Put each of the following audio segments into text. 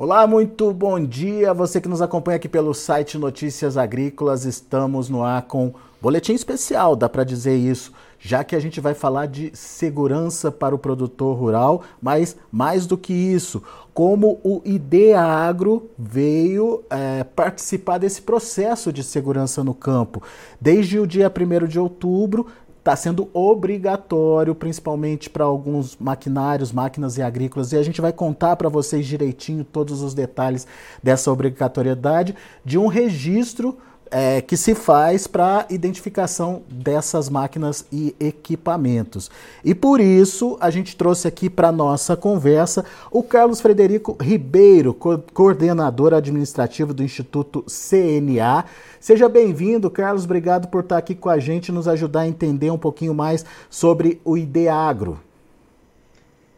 Olá, muito bom dia. Você que nos acompanha aqui pelo site Notícias Agrícolas, estamos no ar com boletim especial, dá para dizer isso, já que a gente vai falar de segurança para o produtor rural, mas mais do que isso, como o IDEA Agro veio é, participar desse processo de segurança no campo. Desde o dia 1 de outubro, está sendo obrigatório, principalmente para alguns maquinários, máquinas e agrícolas, e a gente vai contar para vocês direitinho todos os detalhes dessa obrigatoriedade de um registro é, que se faz para identificação dessas máquinas e equipamentos. E por isso a gente trouxe aqui para nossa conversa o Carlos Frederico Ribeiro, co coordenador administrativo do Instituto CNA. Seja bem-vindo, Carlos. Obrigado por estar aqui com a gente e nos ajudar a entender um pouquinho mais sobre o IDEAGRO.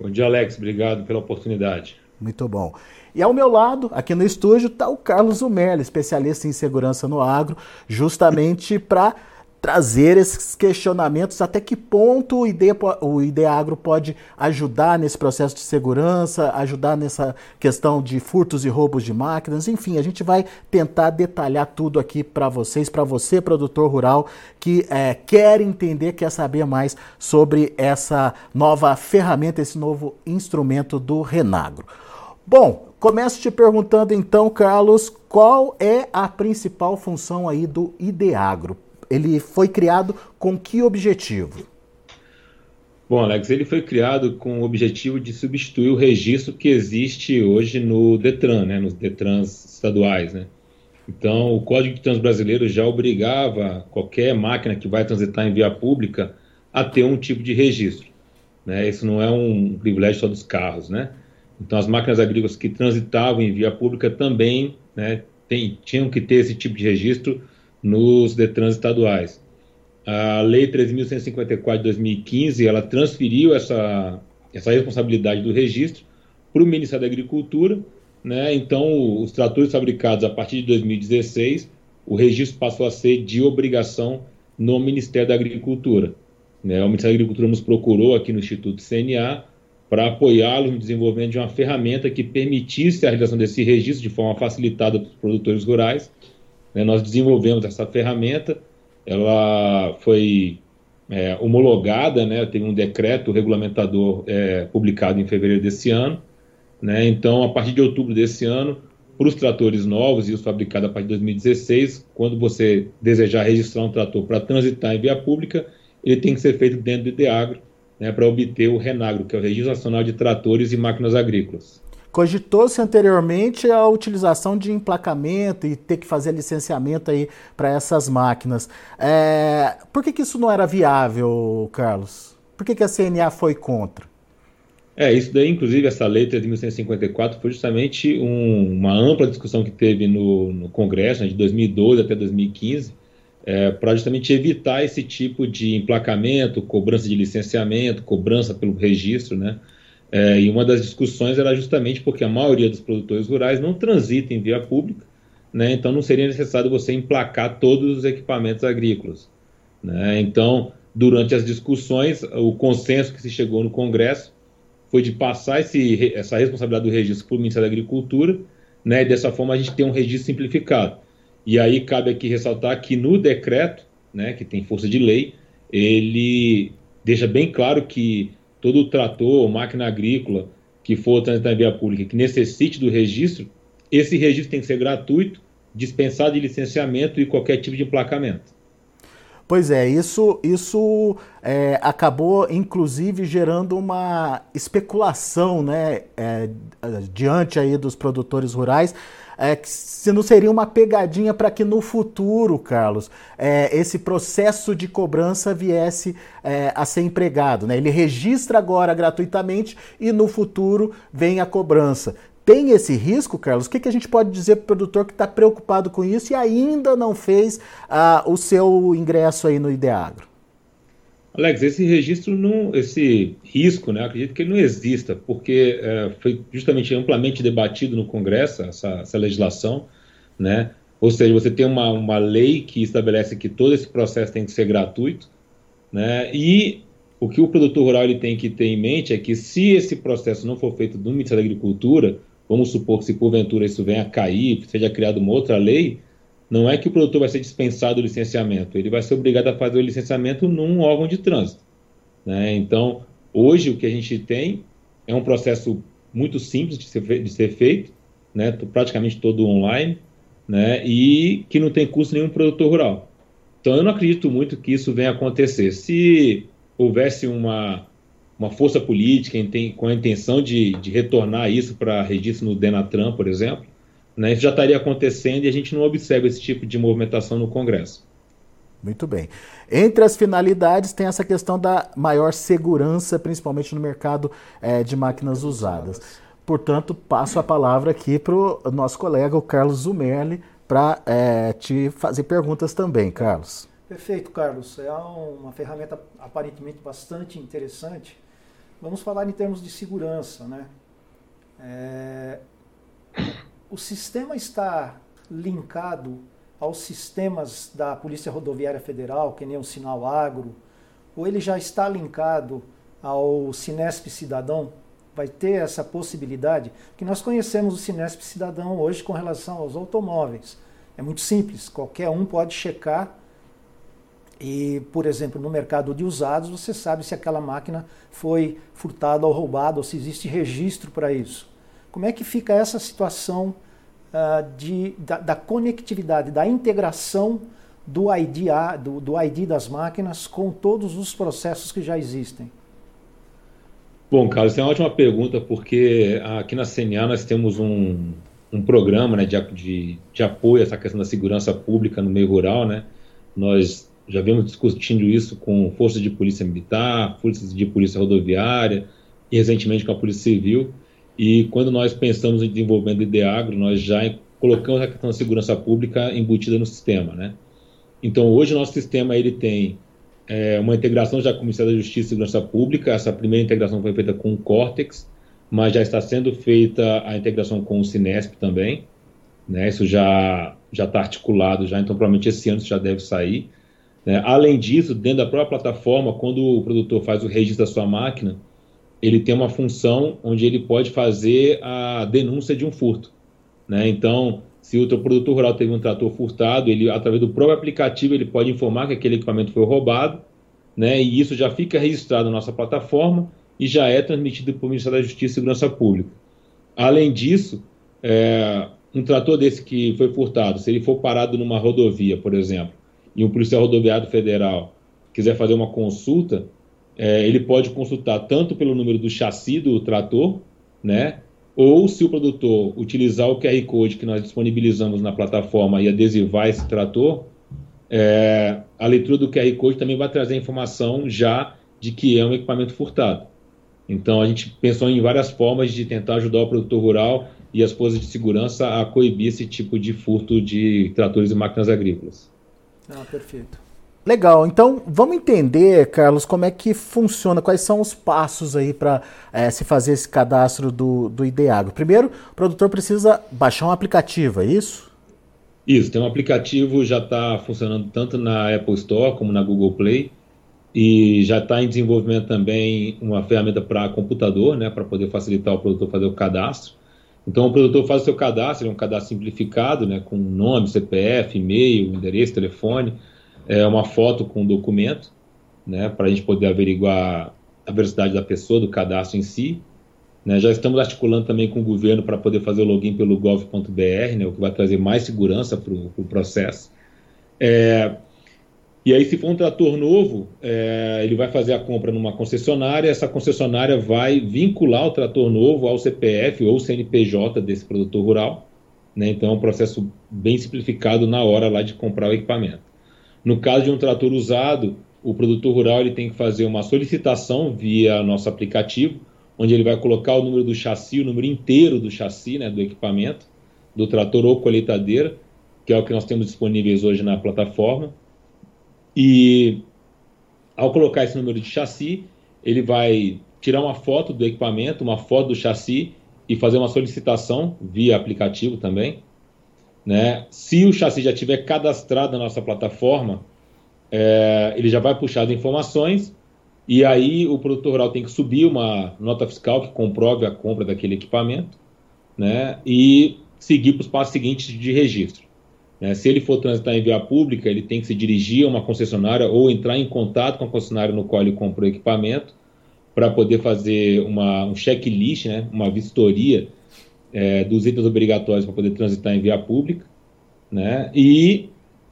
Bom dia, Alex. Obrigado pela oportunidade. Muito bom. E ao meu lado, aqui no estúdio, está o Carlos Zumelli, especialista em segurança no agro, justamente para trazer esses questionamentos, até que ponto o IDE, o IDE Agro pode ajudar nesse processo de segurança, ajudar nessa questão de furtos e roubos de máquinas, enfim, a gente vai tentar detalhar tudo aqui para vocês, para você, produtor rural, que é, quer entender, quer saber mais sobre essa nova ferramenta, esse novo instrumento do Renagro. Bom, começo te perguntando então, Carlos, qual é a principal função aí do IDEAGRO? Ele foi criado com que objetivo? Bom, Alex, ele foi criado com o objetivo de substituir o registro que existe hoje no Detran, né, nos Detrans estaduais, né? Então, o Código de Trânsito Brasileiro já obrigava qualquer máquina que vai transitar em via pública a ter um tipo de registro. Né? Isso não é um privilégio só dos carros, né? Então, as máquinas agrícolas que transitavam em via pública também né, tem, tinham que ter esse tipo de registro nos Detrans estaduais. A Lei 13.154 de 2015, ela transferiu essa, essa responsabilidade do registro para o Ministério da Agricultura. Né? Então, os tratores fabricados a partir de 2016, o registro passou a ser de obrigação no Ministério da Agricultura. Né? O Ministério da Agricultura nos procurou aqui no Instituto CNA para apoiá-los no desenvolvimento de uma ferramenta que permitisse a realização desse registro de forma facilitada para os produtores rurais. Né, nós desenvolvemos essa ferramenta, ela foi é, homologada, né, teve um decreto regulamentador é, publicado em fevereiro desse ano. Né, então, a partir de outubro desse ano, para os tratores novos e os fabricados a partir de 2016, quando você desejar registrar um trator para transitar em via pública, ele tem que ser feito dentro do IDEAGRO, né, para obter o RENAGRO, que é o Registro Nacional de Tratores e Máquinas Agrícolas. Cogitou-se anteriormente a utilização de emplacamento e ter que fazer licenciamento aí para essas máquinas. É, por que, que isso não era viável, Carlos? Por que, que a CNA foi contra? É, isso daí, inclusive, essa lei 3.154 foi justamente um, uma ampla discussão que teve no, no Congresso, né, de 2012 até 2015, é, para justamente evitar esse tipo de emplacamento, cobrança de licenciamento, cobrança pelo registro, né? É, e uma das discussões era justamente porque a maioria dos produtores rurais não transita em via pública, né? Então não seria necessário você emplacar todos os equipamentos agrícolas, né? Então, durante as discussões, o consenso que se chegou no Congresso foi de passar esse, essa responsabilidade do registro para o Ministério da Agricultura, né? E dessa forma a gente tem um registro simplificado. E aí cabe aqui ressaltar que no decreto, né, que tem força de lei, ele deixa bem claro que todo trator, máquina agrícola que for transitar em via pública, que necessite do registro, esse registro tem que ser gratuito, dispensado de licenciamento e qualquer tipo de emplacamento. Pois é, isso, isso é, acabou inclusive gerando uma especulação né, é, diante aí dos produtores rurais, é, se não seria uma pegadinha para que no futuro, Carlos, é, esse processo de cobrança viesse é, a ser empregado. Né? Ele registra agora gratuitamente e no futuro vem a cobrança. Tem esse risco, Carlos? O que, que a gente pode dizer para o produtor que está preocupado com isso e ainda não fez ah, o seu ingresso aí no Ideagro? Alex, esse registro, não, esse risco, né, acredito que ele não exista, porque é, foi justamente amplamente debatido no Congresso essa, essa legislação, né? Ou seja, você tem uma, uma lei que estabelece que todo esse processo tem que ser gratuito, né? E o que o produtor rural ele tem que ter em mente é que se esse processo não for feito no Ministério da Agricultura, vamos supor que se porventura isso venha a cair, seja criada uma outra lei, não é que o produtor vai ser dispensado do licenciamento, ele vai ser obrigado a fazer o licenciamento num órgão de trânsito. Né? Então, hoje o que a gente tem é um processo muito simples de ser, de ser feito, né? praticamente todo online, né? e que não tem custo nenhum produtor rural. Então, eu não acredito muito que isso venha acontecer. Se houvesse uma, uma força política com a intenção de, de retornar isso para registro no Denatran, por exemplo, né, isso já estaria acontecendo e a gente não observa esse tipo de movimentação no Congresso. Muito bem. Entre as finalidades tem essa questão da maior segurança, principalmente no mercado é, de máquinas usadas. Portanto, passo a palavra aqui para o nosso colega, o Carlos Zumerli, para é, te fazer perguntas também, Carlos. Perfeito, Carlos. É uma ferramenta aparentemente bastante interessante. Vamos falar em termos de segurança, né? É, o sistema está linkado aos sistemas da Polícia Rodoviária Federal, que nem o Sinal Agro, ou ele já está linkado ao Sinesp Cidadão? Vai ter essa possibilidade? Que nós conhecemos o Sinesp Cidadão hoje com relação aos automóveis. É muito simples, qualquer um pode checar e, por exemplo, no mercado de usados, você sabe se aquela máquina foi furtada ou roubada, ou se existe registro para isso. Como é que fica essa situação uh, de, da, da, conectividade, da integração do ID, do, do ID das máquinas com todos os processos que já existem? Bom, Carlos, é uma ótima pergunta, porque aqui na CNA nós temos um, um programa né, de, de, de, apoio a essa questão da segurança pública no meio rural. Né? Nós já vemos discutindo isso com forças de polícia militar, forças de polícia rodoviária e recentemente com a polícia civil. E quando nós pensamos em desenvolvimento do IDEAGRO, nós já colocamos a questão da segurança pública embutida no sistema, né? Então, hoje nosso sistema ele tem é, uma integração já com o Ministério da Justiça e Segurança Pública. Essa primeira integração foi feita com o Cortex, mas já está sendo feita a integração com o Cinesp também. Né? Isso já já está articulado já, então provavelmente esse ano isso já deve sair. Né? Além disso, dentro da própria plataforma, quando o produtor faz o registro da sua máquina, ele tem uma função onde ele pode fazer a denúncia de um furto. Né? Então, se o produtor rural teve um trator furtado, ele através do próprio aplicativo ele pode informar que aquele equipamento foi roubado, né? E isso já fica registrado na nossa plataforma e já é transmitido para o Ministério da Justiça e Segurança Pública. Além disso, é, um trator desse que foi furtado, se ele for parado numa rodovia, por exemplo, e um policial rodoviário federal quiser fazer uma consulta, é, ele pode consultar tanto pelo número do chassi do trator, né? Ou se o produtor utilizar o QR Code que nós disponibilizamos na plataforma e adesivar esse trator, é, a leitura do QR Code também vai trazer a informação já de que é um equipamento furtado. Então a gente pensou em várias formas de tentar ajudar o produtor rural e as forças de segurança a coibir esse tipo de furto de tratores e máquinas agrícolas. Ah, perfeito. Legal, então vamos entender, Carlos, como é que funciona, quais são os passos aí para é, se fazer esse cadastro do, do Ideagro. Primeiro, o produtor precisa baixar um aplicativo, é isso? Isso, tem um aplicativo, já está funcionando tanto na Apple Store como na Google Play, e já está em desenvolvimento também uma ferramenta para computador, né, para poder facilitar o produtor fazer o cadastro. Então o produtor faz o seu cadastro, é um cadastro simplificado, né, com nome, CPF, e-mail, endereço, telefone, é uma foto com o documento, né, para a gente poder averiguar a veracidade da pessoa, do cadastro em si. Né, já estamos articulando também com o governo para poder fazer o login pelo gov.br, né, o que vai trazer mais segurança para o pro processo. É, e aí, se for um trator novo, é, ele vai fazer a compra numa concessionária, essa concessionária vai vincular o trator novo ao CPF ou CNPJ desse produtor rural. Né? Então, é um processo bem simplificado na hora lá de comprar o equipamento. No caso de um trator usado, o produtor rural ele tem que fazer uma solicitação via nosso aplicativo, onde ele vai colocar o número do chassi, o número inteiro do chassi, né, do equipamento, do trator ou colheitadeira, que é o que nós temos disponíveis hoje na plataforma e ao colocar esse número de chassi, ele vai tirar uma foto do equipamento, uma foto do chassi e fazer uma solicitação via aplicativo também. Né? Se o chassi já estiver cadastrado na nossa plataforma, é, ele já vai puxar as informações E aí o produtor rural tem que subir uma nota fiscal que comprove a compra daquele equipamento, né? E seguir para os passos seguintes de registro. Né? Se ele for transitar em via pública, ele tem que se dirigir a uma concessionária ou entrar em contato com a concessionária no qual ele comprou o equipamento para poder fazer uma, um checklist, né? uma vistoria é, dos itens obrigatórios para poder transitar em via pública. Né? E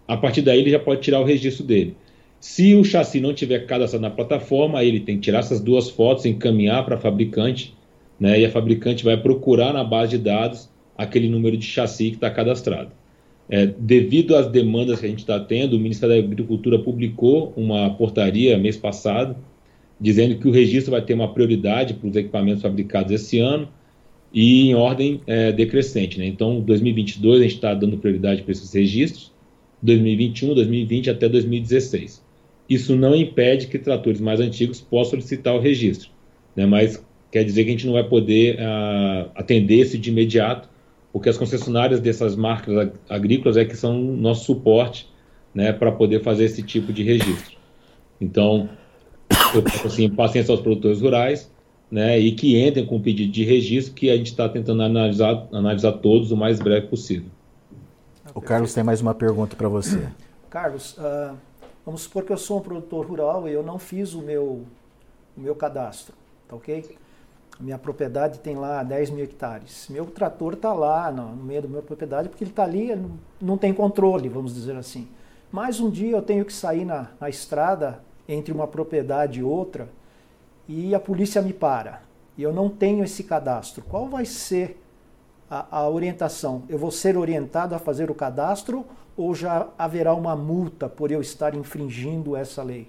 a partir daí ele já pode tirar o registro dele. Se o chassi não tiver cadastrado na plataforma, ele tem que tirar essas duas fotos, encaminhar para a fabricante, né? e a fabricante vai procurar na base de dados aquele número de chassi que está cadastrado. É, devido às demandas que a gente está tendo, o Ministério da Agricultura publicou uma portaria mês passado, dizendo que o registro vai ter uma prioridade para os equipamentos fabricados esse ano e em ordem é, decrescente. Né? Então, 2022 a gente está dando prioridade para esses registros, 2021, 2020 até 2016. Isso não impede que tratores mais antigos possam solicitar o registro, né? mas quer dizer que a gente não vai poder uh, atender esse de imediato, porque as concessionárias dessas marcas agrícolas é que são nosso suporte né, para poder fazer esse tipo de registro. Então, eu peço assim, paciência aos produtores rurais, né, e que entrem com o pedido de registro que a gente está tentando analisar, analisar todos o mais breve possível. O Carlos tem mais uma pergunta para você. Carlos, uh, vamos supor que eu sou um produtor rural e eu não fiz o meu, o meu cadastro, tá ok? Minha propriedade tem lá 10 mil hectares. Meu trator está lá no, no, meio da minha propriedade porque ele está ali, não, não tem controle, vamos dizer assim. Mas um dia eu tenho que sair na, na estrada entre uma propriedade e outra e a polícia me para e eu não tenho esse cadastro. Qual vai ser a, a orientação? Eu vou ser orientado a fazer o cadastro ou já haverá uma multa por eu estar infringindo essa lei?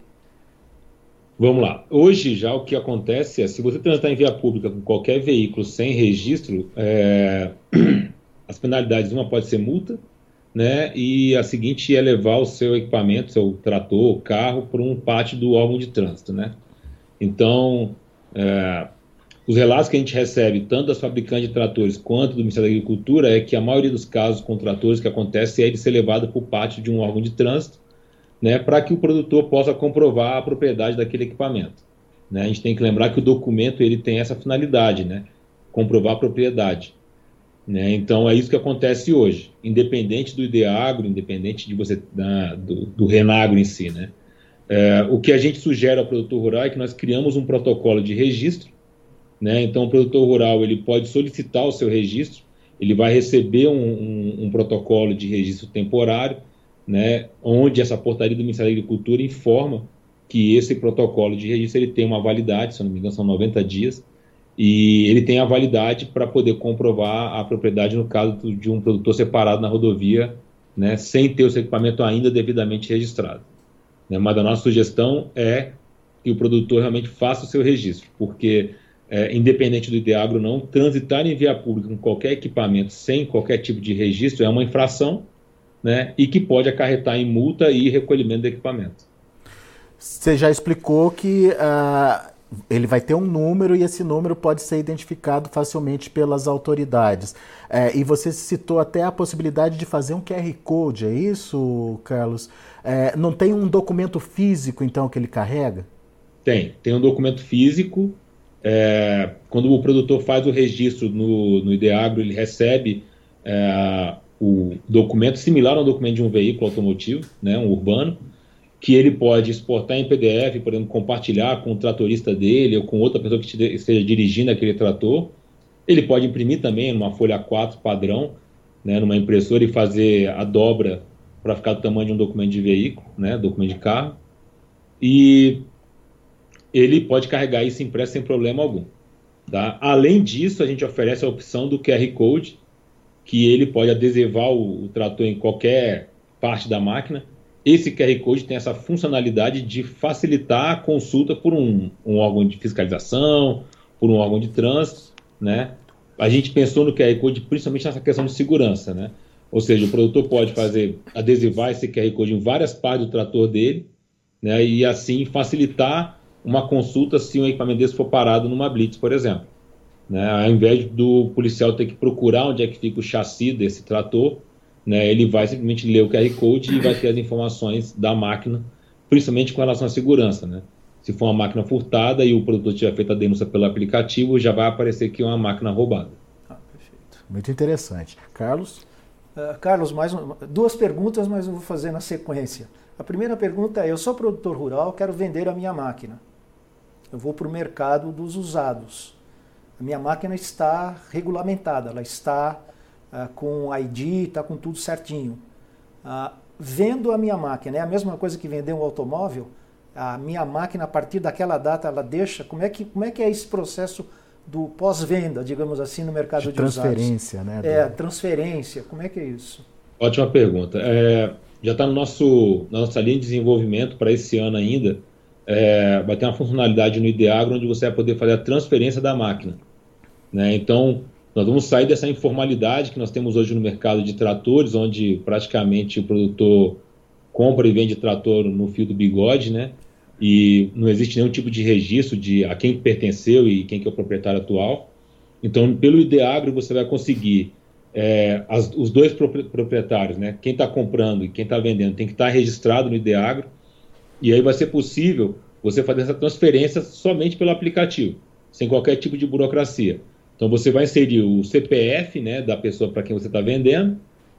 Vamos lá. Hoje já o que acontece é, se você transitar em via pública com qualquer veículo sem registro, é... as penalidades, uma pode ser multa, né? E a seguinte é levar o seu equipamento, seu trator, carro, para um pátio do órgão de trânsito, né? Então, é, os relatos que a gente recebe, tanto das fabricantes de tratores quanto do Ministério da Agricultura, é que a maioria dos casos com tratores que acontece é de ser levado para o pátio de um órgão de trânsito, né, para que o produtor possa comprovar a propriedade daquele equipamento. Né? A gente tem que lembrar que o documento ele tem essa finalidade, né, comprovar a propriedade. Né? Então é isso que acontece hoje, independente do ideagro, independente de você da, do, do renagro em si, né? É, o que a gente sugere ao produtor rural é que nós criamos um protocolo de registro, né? Então o produtor rural ele pode solicitar o seu registro, ele vai receber um, um, um protocolo de registro temporário, né? Onde essa portaria do Ministério da Agricultura informa que esse protocolo de registro ele tem uma validade, se não me engano são 90 dias, e ele tem a validade para poder comprovar a propriedade no caso de um produtor separado na rodovia, né, sem ter o seu equipamento ainda devidamente registrado. Né, mas a nossa sugestão é que o produtor realmente faça o seu registro, porque é, independente do Ideagro não, transitar em via pública com qualquer equipamento sem qualquer tipo de registro é uma infração né, e que pode acarretar em multa e recolhimento do equipamento. Você já explicou que uh, ele vai ter um número e esse número pode ser identificado facilmente pelas autoridades. É, e você citou até a possibilidade de fazer um QR Code, é isso, Carlos? É, não tem um documento físico, então, que ele carrega? Tem, tem um documento físico. É, quando o produtor faz o registro no, no Ideagro, ele recebe é, o documento similar ao documento de um veículo automotivo, né, um urbano que ele pode exportar em PDF, por exemplo, compartilhar com o tratorista dele ou com outra pessoa que esteja dirigindo aquele trator. Ele pode imprimir também numa folha 4 padrão, né, numa impressora e fazer a dobra para ficar do tamanho de um documento de veículo, né, documento de carro. E ele pode carregar isso impresso sem problema algum. Tá? Além disso, a gente oferece a opção do QR Code, que ele pode adesivar o, o trator em qualquer parte da máquina esse QR Code tem essa funcionalidade de facilitar a consulta por um, um órgão de fiscalização, por um órgão de trânsito, né? A gente pensou no QR Code principalmente nessa questão de segurança, né? Ou seja, o produtor pode fazer adesivar esse QR Code em várias partes do trator dele, né? E assim facilitar uma consulta se um equipamento desse for parado numa blitz, por exemplo. Né? Ao invés do policial ter que procurar onde é que fica o chassi desse trator, né, ele vai simplesmente ler o QR Code e vai ter as informações da máquina, principalmente com relação à segurança. Né? Se for uma máquina furtada e o produtor tiver feito a denúncia pelo aplicativo, já vai aparecer que é uma máquina roubada. Ah, perfeito. Muito interessante. Carlos? Uh, Carlos, mais um, duas perguntas, mas eu vou fazer na sequência. A primeira pergunta é: eu sou produtor rural, quero vender a minha máquina. Eu vou para o mercado dos usados. A minha máquina está regulamentada, ela está uh, com ID, está com tudo certinho. Uh, vendo a minha máquina, é a mesma coisa que vender um automóvel? A minha máquina, a partir daquela data, ela deixa. Como é que, como é, que é esse processo do pós-venda, digamos assim, no mercado de, de transferência, usados? né? É, transferência. Como é que é isso? Ótima pergunta. É, já está no nosso, na nossa linha de desenvolvimento para esse ano ainda. É, vai ter uma funcionalidade no Ideagro onde você vai poder fazer a transferência da máquina. Né? Então, nós vamos sair dessa informalidade que nós temos hoje no mercado de tratores, onde praticamente o produtor compra e vende trator no fio do bigode, né? E não existe nenhum tipo de registro de a quem pertenceu e quem que é o proprietário atual. Então, pelo Ideagro, você vai conseguir é, as, os dois proprietários, né? Quem está comprando e quem está vendendo tem que estar tá registrado no Ideagro. E aí vai ser possível você fazer essa transferência somente pelo aplicativo, sem qualquer tipo de burocracia. Então você vai inserir o CPF né, da pessoa para quem você está vendendo,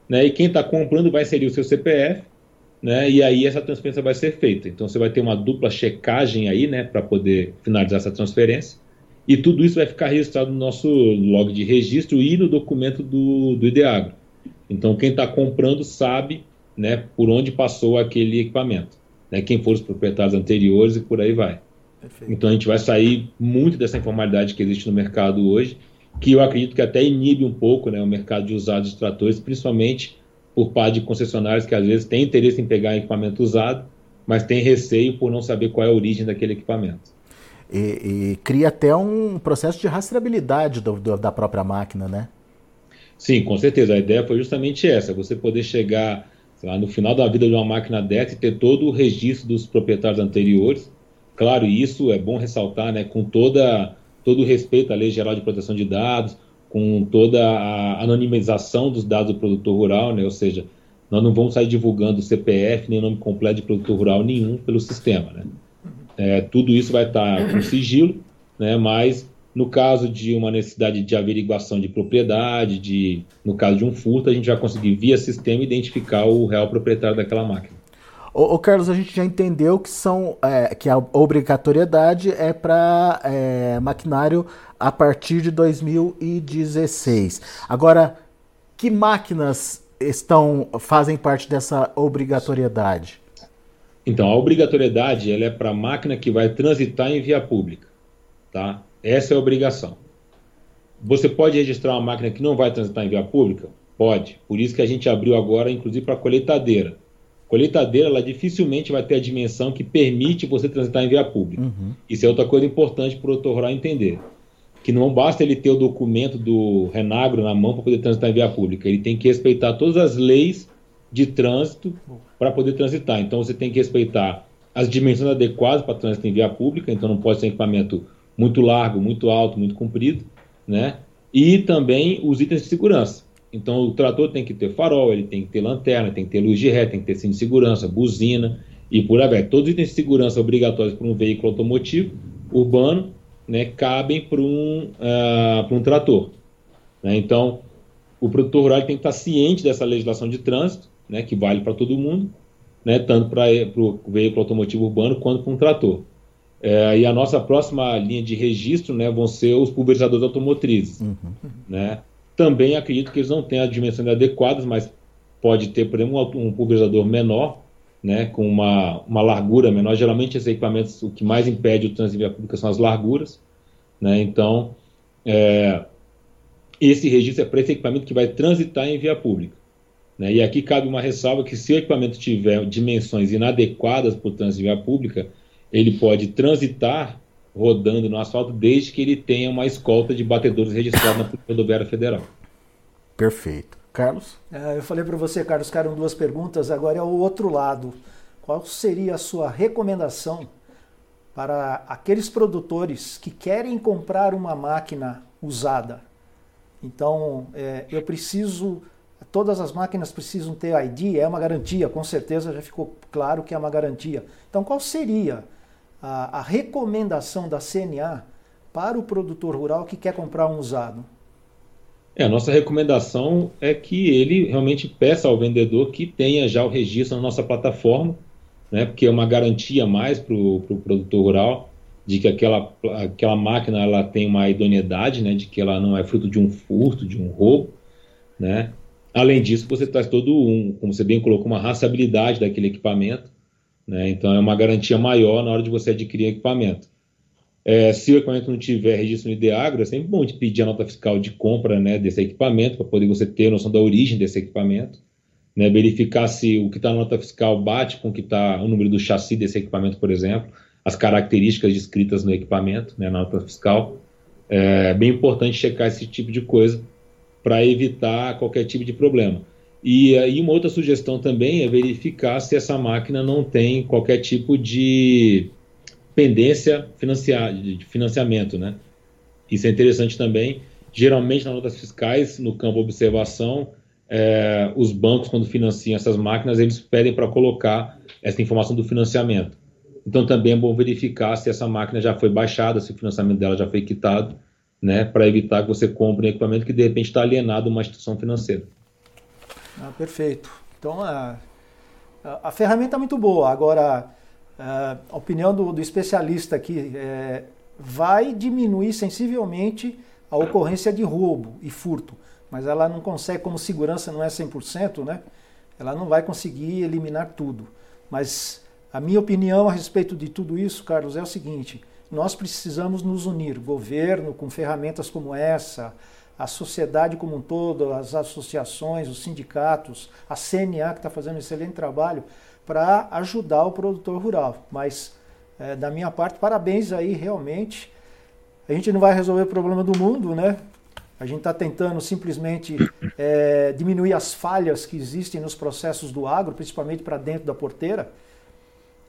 né, e quem está comprando vai inserir o seu CPF, né, e aí essa transferência vai ser feita. Então você vai ter uma dupla checagem aí né, para poder finalizar essa transferência. E tudo isso vai ficar registrado no nosso log de registro e no documento do, do Ideagro. Então quem está comprando sabe né, por onde passou aquele equipamento, né, quem foram os proprietários anteriores e por aí vai. Perfeito. Então a gente vai sair muito dessa informalidade que existe no mercado hoje que eu acredito que até inibe um pouco né, o mercado de usados de tratores, principalmente por parte de concessionários que às vezes têm interesse em pegar equipamento usado, mas tem receio por não saber qual é a origem daquele equipamento. E, e cria até um processo de rastreabilidade do, do, da própria máquina, né? Sim, com certeza. A ideia foi justamente essa: você poder chegar lá, no final da vida de uma máquina dessa e ter todo o registro dos proprietários anteriores. Claro, isso é bom ressaltar, né, com toda todo o respeito à Lei Geral de Proteção de Dados, com toda a anonimização dos dados do produtor rural, né? ou seja, nós não vamos sair divulgando CPF nem nome completo de produtor rural nenhum pelo sistema. Né? É, tudo isso vai estar com sigilo, né? mas no caso de uma necessidade de averiguação de propriedade, de, no caso de um furto, a gente vai conseguir via sistema identificar o real proprietário daquela máquina. Ô, ô, Carlos, a gente já entendeu que são é, que a obrigatoriedade é para é, maquinário a partir de 2016. Agora, que máquinas estão fazem parte dessa obrigatoriedade? Então, a obrigatoriedade ela é para a máquina que vai transitar em via pública, tá? Essa é a obrigação. Você pode registrar uma máquina que não vai transitar em via pública? Pode. Por isso que a gente abriu agora, inclusive, para a colheitadeira colheitadeira ela dificilmente vai ter a dimensão que permite você transitar em via pública. Uhum. Isso é outra coisa importante para o produtor rural entender. Que não basta ele ter o documento do Renagro na mão para poder transitar em via pública. Ele tem que respeitar todas as leis de trânsito para poder transitar. Então você tem que respeitar as dimensões adequadas para trânsito em via pública. Então não pode ser um equipamento muito largo, muito alto, muito comprido, né? E também os itens de segurança. Então o trator tem que ter farol, ele tem que ter lanterna, tem que ter luz de ré, tem que ter cinto de segurança, buzina e por aí vai. Todos os itens de segurança obrigatórios para um veículo automotivo urbano né, cabem para um, uh, um trator. Né? Então o produtor rural tem que estar ciente dessa legislação de trânsito, né, que vale para todo mundo, né, tanto para o veículo automotivo urbano quanto para um trator. É, e a nossa próxima linha de registro né, vão ser os pulverizadores automotrizes. Uhum. Né? Também acredito que eles não têm as dimensões adequadas, mas pode ter, por exemplo, um, pulverizador menor, né, com uma, uma largura menor. Geralmente, esses equipamentos, o que mais impede o trânsito via pública são as larguras. Né, então, é, esse registro é para esse equipamento que vai transitar em via pública. Né, e aqui cabe uma ressalva que se o equipamento tiver dimensões inadequadas para o trânsito via pública, ele pode transitar rodando no asfalto, desde que ele tenha uma escolta de batedores registrada na rodoviária federal. Perfeito. Carlos? É, eu falei para você, Carlos, que eram duas perguntas, agora é o outro lado. Qual seria a sua recomendação para aqueles produtores que querem comprar uma máquina usada? Então, é, eu preciso. Todas as máquinas precisam ter ID, é uma garantia, com certeza já ficou claro que é uma garantia. Então, qual seria a, a recomendação da CNA para o produtor rural que quer comprar um usado? É, a nossa recomendação é que ele realmente peça ao vendedor que tenha já o registro na nossa plataforma, né, porque é uma garantia mais para o pro produtor rural de que aquela, aquela máquina ela tem uma idoneidade, né, de que ela não é fruto de um furto, de um roubo, né. Além disso, você traz todo um, como você bem colocou, uma rastreabilidade daquele equipamento, né, então é uma garantia maior na hora de você adquirir equipamento. É, se o equipamento não tiver registro no IDEAGRO, é sempre bom de pedir a nota fiscal de compra né, desse equipamento, para poder você ter noção da origem desse equipamento, né, verificar se o que está na nota fiscal bate com o que está o número do chassi desse equipamento, por exemplo, as características descritas no equipamento, né, na nota fiscal. É bem importante checar esse tipo de coisa para evitar qualquer tipo de problema. E aí uma outra sugestão também é verificar se essa máquina não tem qualquer tipo de pendência de financiamento, né? Isso é interessante também. Geralmente, nas notas fiscais, no campo observação, é, os bancos, quando financiam essas máquinas, eles pedem para colocar essa informação do financiamento. Então, também é bom verificar se essa máquina já foi baixada, se o financiamento dela já foi quitado, né, para evitar que você compre um equipamento que, de repente, está alienado a uma instituição financeira. Ah, perfeito. Então, a, a, a ferramenta é muito boa. Agora, a opinião do, do especialista aqui é, vai diminuir sensivelmente a ocorrência de roubo e furto, mas ela não consegue, como segurança não é 100%, né? Ela não vai conseguir eliminar tudo. Mas a minha opinião a respeito de tudo isso, Carlos, é o seguinte: nós precisamos nos unir, governo com ferramentas como essa, a sociedade como um todo, as associações, os sindicatos, a CNA que está fazendo um excelente trabalho para ajudar o produtor rural. Mas, é, da minha parte, parabéns aí, realmente. A gente não vai resolver o problema do mundo, né? A gente está tentando simplesmente é, diminuir as falhas que existem nos processos do agro, principalmente para dentro da porteira.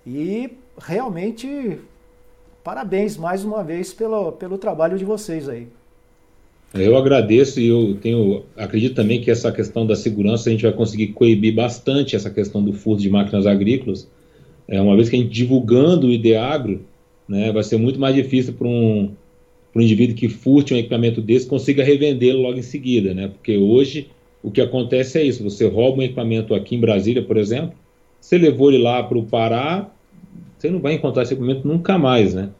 E realmente, parabéns mais uma vez pelo, pelo trabalho de vocês aí. Eu agradeço e eu tenho, acredito também que essa questão da segurança a gente vai conseguir coibir bastante essa questão do furto de máquinas agrícolas. É, uma vez que a gente divulgando o IDEAGRO, né, vai ser muito mais difícil para um, um indivíduo que furte um equipamento desse consiga revendê-lo logo em seguida, né? Porque hoje o que acontece é isso: você rouba um equipamento aqui em Brasília, por exemplo, você levou ele lá para o Pará, você não vai encontrar esse equipamento nunca mais, né?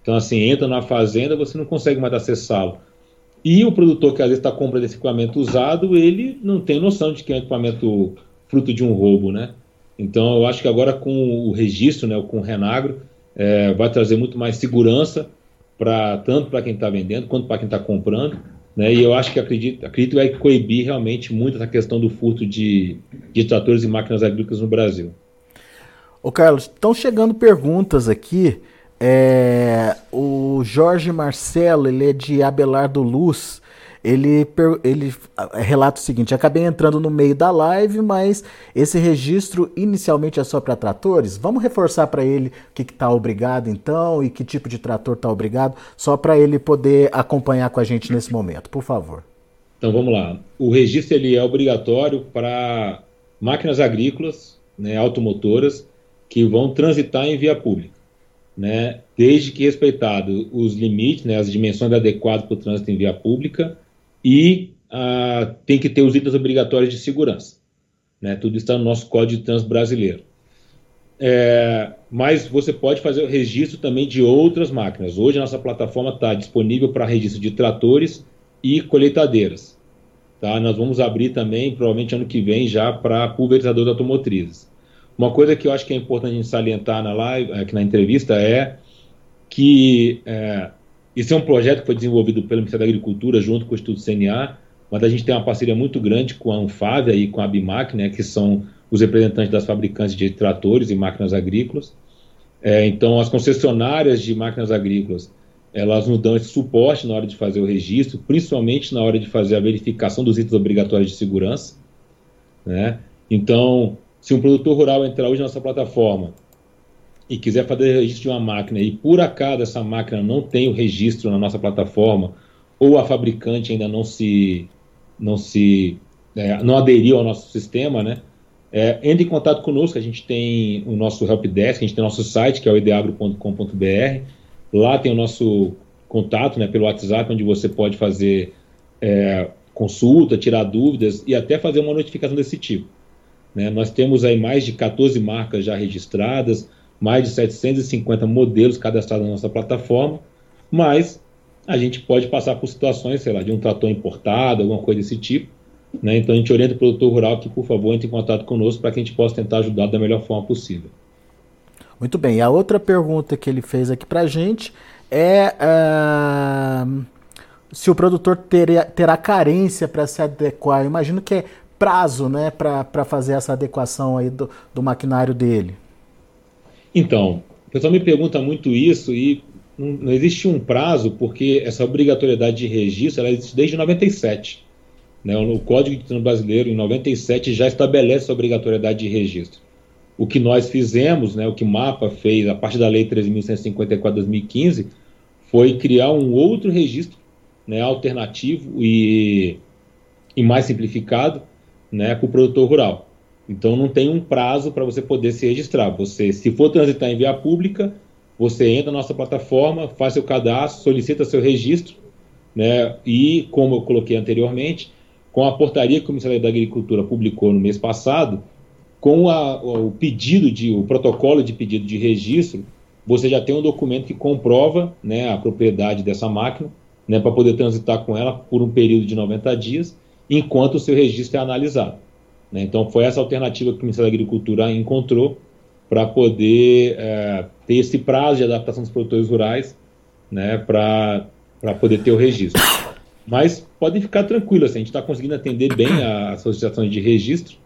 Então, assim, entra na fazenda, você não consegue mais acessá-lo. E o produtor que às vezes está comprando esse equipamento usado, ele não tem noção de que é um equipamento fruto de um roubo, né? Então eu acho que agora com o registro, né, com o Renagro, é, vai trazer muito mais segurança para tanto para quem está vendendo quanto para quem está comprando, né? E eu acho que acredito, acredito vai coibir realmente muito essa questão do furto de, de tratores e máquinas agrícolas no Brasil. Ô Carlos, estão chegando perguntas aqui é, o Jorge Marcelo, ele é de Abelardo Luz. Ele, ele é, relata o seguinte: acabei entrando no meio da live, mas esse registro inicialmente é só para tratores. Vamos reforçar para ele o que está obrigado então e que tipo de trator está obrigado, só para ele poder acompanhar com a gente nesse momento, por favor. Então vamos lá. O registro ele é obrigatório para máquinas agrícolas, né, automotoras, que vão transitar em via pública né, desde que respeitado os limites, né, as dimensões adequadas para o trânsito em via pública e ah, tem que ter os itens obrigatórios de segurança. Né, tudo está no nosso Código de Trânsito brasileiro. É, mas você pode fazer o registro também de outras máquinas. Hoje a nossa plataforma está disponível para registro de tratores e colheitadeiras. Tá? Nós vamos abrir também, provavelmente ano que vem, já para pulverizadores automotrizes. Uma coisa que eu acho que é importante a gente salientar na live, aqui na entrevista, é que é, é um projeto que foi desenvolvido pelo Ministério da Agricultura junto com o Instituto CNA, mas a gente tem uma parceria muito grande com a Anfávia e com a Bimac, né, que são os representantes das fabricantes de tratores e máquinas agrícolas. É, então, as concessionárias de máquinas agrícolas, elas nos dão esse suporte na hora de fazer o registro, principalmente na hora de fazer a verificação dos itens obrigatórios de segurança. Né? Então, se um produtor rural entrar hoje na nossa plataforma e quiser fazer registro de uma máquina e por acaso essa máquina não tem o registro na nossa plataforma ou a fabricante ainda não se não se é, não aderiu ao nosso sistema, né? é, entre em contato conosco, a gente tem o nosso helpdesk, a gente tem o nosso site, que é o ideagro.com.br. Lá tem o nosso contato né, pelo WhatsApp, onde você pode fazer é, consulta, tirar dúvidas e até fazer uma notificação desse tipo. Né? Nós temos aí mais de 14 marcas já registradas, mais de 750 modelos cadastrados na nossa plataforma, mas a gente pode passar por situações, sei lá, de um trator importado, alguma coisa desse tipo. Né? Então a gente orienta o produtor rural que, por favor, entre em contato conosco para que a gente possa tentar ajudar da melhor forma possível. Muito bem. E a outra pergunta que ele fez aqui para a gente é uh, se o produtor teria, terá carência para se adequar. Eu imagino que é prazo né, para fazer essa adequação aí do, do maquinário dele. Então, o pessoal me pergunta muito isso e não, existe um prazo porque essa obrigatoriedade de registro ela existe desde 97. Né? O Código de Trânsito Brasileiro, em 97, já estabelece a obrigatoriedade de registro. O que nós fizemos, né, o que o MAPA fez, a partir da Lei 13.154 de 2015, foi criar um outro registro né, alternativo e, e mais simplificado né, com o produtor rural. Então não tem um prazo para você poder se registrar. Você, se for transitar em via pública, você entra na nossa plataforma, faz seu cadastro, solicita seu registro, né? E como eu coloquei anteriormente, com a portaria que o Ministério da Agricultura publicou no mês passado, com a, o pedido de, o protocolo de pedido de registro, você já tem um documento que comprova, né, a propriedade dessa máquina, né, para poder transitar com ela por um período de 90 dias, enquanto o seu registro é analisado. Né? Então, foi essa alternativa que o Ministério da Agricultura encontrou para poder é, ter esse prazo de adaptação dos produtores rurais né, para poder ter o registro. Mas podem ficar tranquilos, assim, a gente está conseguindo atender bem as solicitações de registro,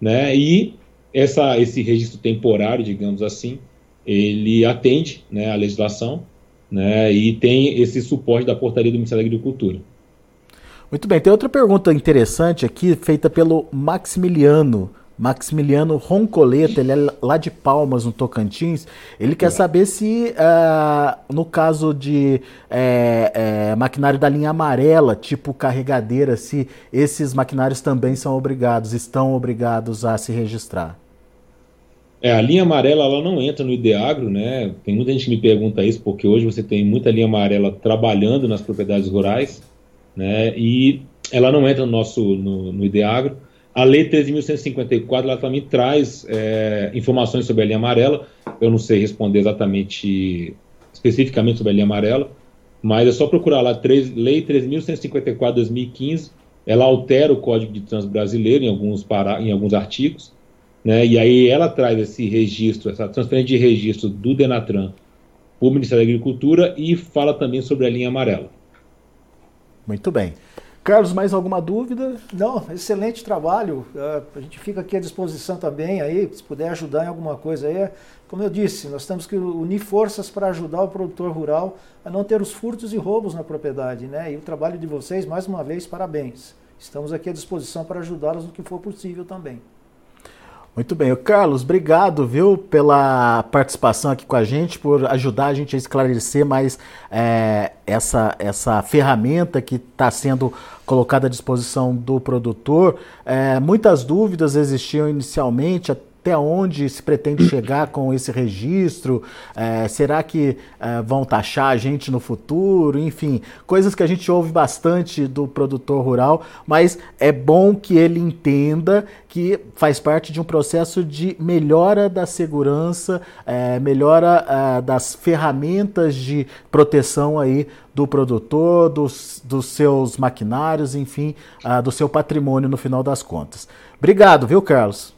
né, e essa, esse registro temporário, digamos assim, ele atende né, a legislação né, e tem esse suporte da portaria do Ministério da Agricultura. Muito bem, tem outra pergunta interessante aqui, feita pelo Maximiliano. Maximiliano Roncoleta, ele é lá de Palmas, no Tocantins. Ele quer saber se, uh, no caso de é, é, maquinário da linha amarela, tipo carregadeira, se esses maquinários também são obrigados, estão obrigados a se registrar. É, a linha amarela ela não entra no Ideagro, né? Tem muita gente que me pergunta isso, porque hoje você tem muita linha amarela trabalhando nas propriedades rurais né? E ela não entra no nosso no, no Ideagro. A Lei 13.154 ela também traz é, informações sobre a linha amarela. Eu não sei responder exatamente, especificamente sobre a linha amarela, mas é só procurar lá, 3, Lei 3.154 2015. Ela altera o Código de Trânsito Brasileiro em alguns, para, em alguns artigos, né? e aí ela traz esse registro, essa transferência de registro do Denatran para o Ministério da Agricultura e fala também sobre a linha amarela. Muito bem. Carlos, mais alguma dúvida? Não, excelente trabalho. Uh, a gente fica aqui à disposição também aí, se puder ajudar em alguma coisa aí. Como eu disse, nós temos que unir forças para ajudar o produtor rural a não ter os furtos e roubos na propriedade, né? E o trabalho de vocês, mais uma vez, parabéns. Estamos aqui à disposição para ajudá-los no que for possível também. Muito bem, Carlos, obrigado, viu, pela participação aqui com a gente, por ajudar a gente a esclarecer mais é, essa, essa ferramenta que está sendo colocada à disposição do produtor. É, muitas dúvidas existiam inicialmente, onde se pretende chegar com esse registro? É, será que é, vão taxar a gente no futuro? Enfim, coisas que a gente ouve bastante do produtor rural, mas é bom que ele entenda que faz parte de um processo de melhora da segurança, é, melhora é, das ferramentas de proteção aí do produtor, dos, dos seus maquinários, enfim, uh, do seu patrimônio no final das contas. Obrigado, viu, Carlos?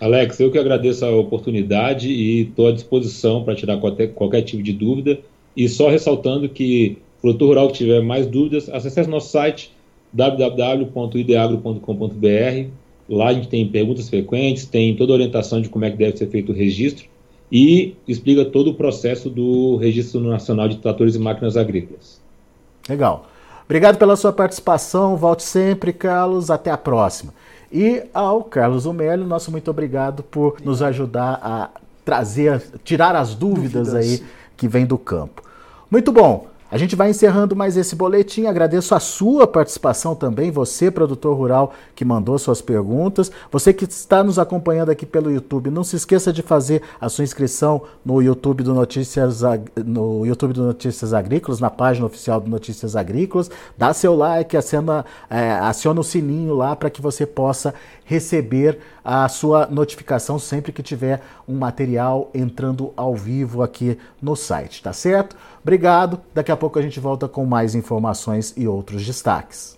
Alex, eu que agradeço a oportunidade e estou à disposição para tirar qualquer, qualquer, tipo de dúvida. E só ressaltando que o produtor rural que tiver mais dúvidas, acesse nosso site www.ideagro.com.br. Lá a gente tem perguntas frequentes, tem toda a orientação de como é que deve ser feito o registro e explica todo o processo do Registro Nacional de Tratores e Máquinas Agrícolas. Legal. Obrigado pela sua participação. Volte sempre, Carlos. Até a próxima. E ao Carlos Omelio, nosso muito obrigado por nos ajudar a trazer, tirar as dúvidas, dúvidas. aí que vem do campo. Muito bom. A gente vai encerrando mais esse boletim. Agradeço a sua participação também, você, produtor rural, que mandou suas perguntas. Você que está nos acompanhando aqui pelo YouTube, não se esqueça de fazer a sua inscrição no YouTube do Notícias, no YouTube do Notícias Agrícolas, na página oficial do Notícias Agrícolas. Dá seu like, aciona, é, aciona o sininho lá para que você possa receber a sua notificação sempre que tiver um material entrando ao vivo aqui no site, tá certo? Obrigado. Daqui a pouco a gente volta com mais informações e outros destaques.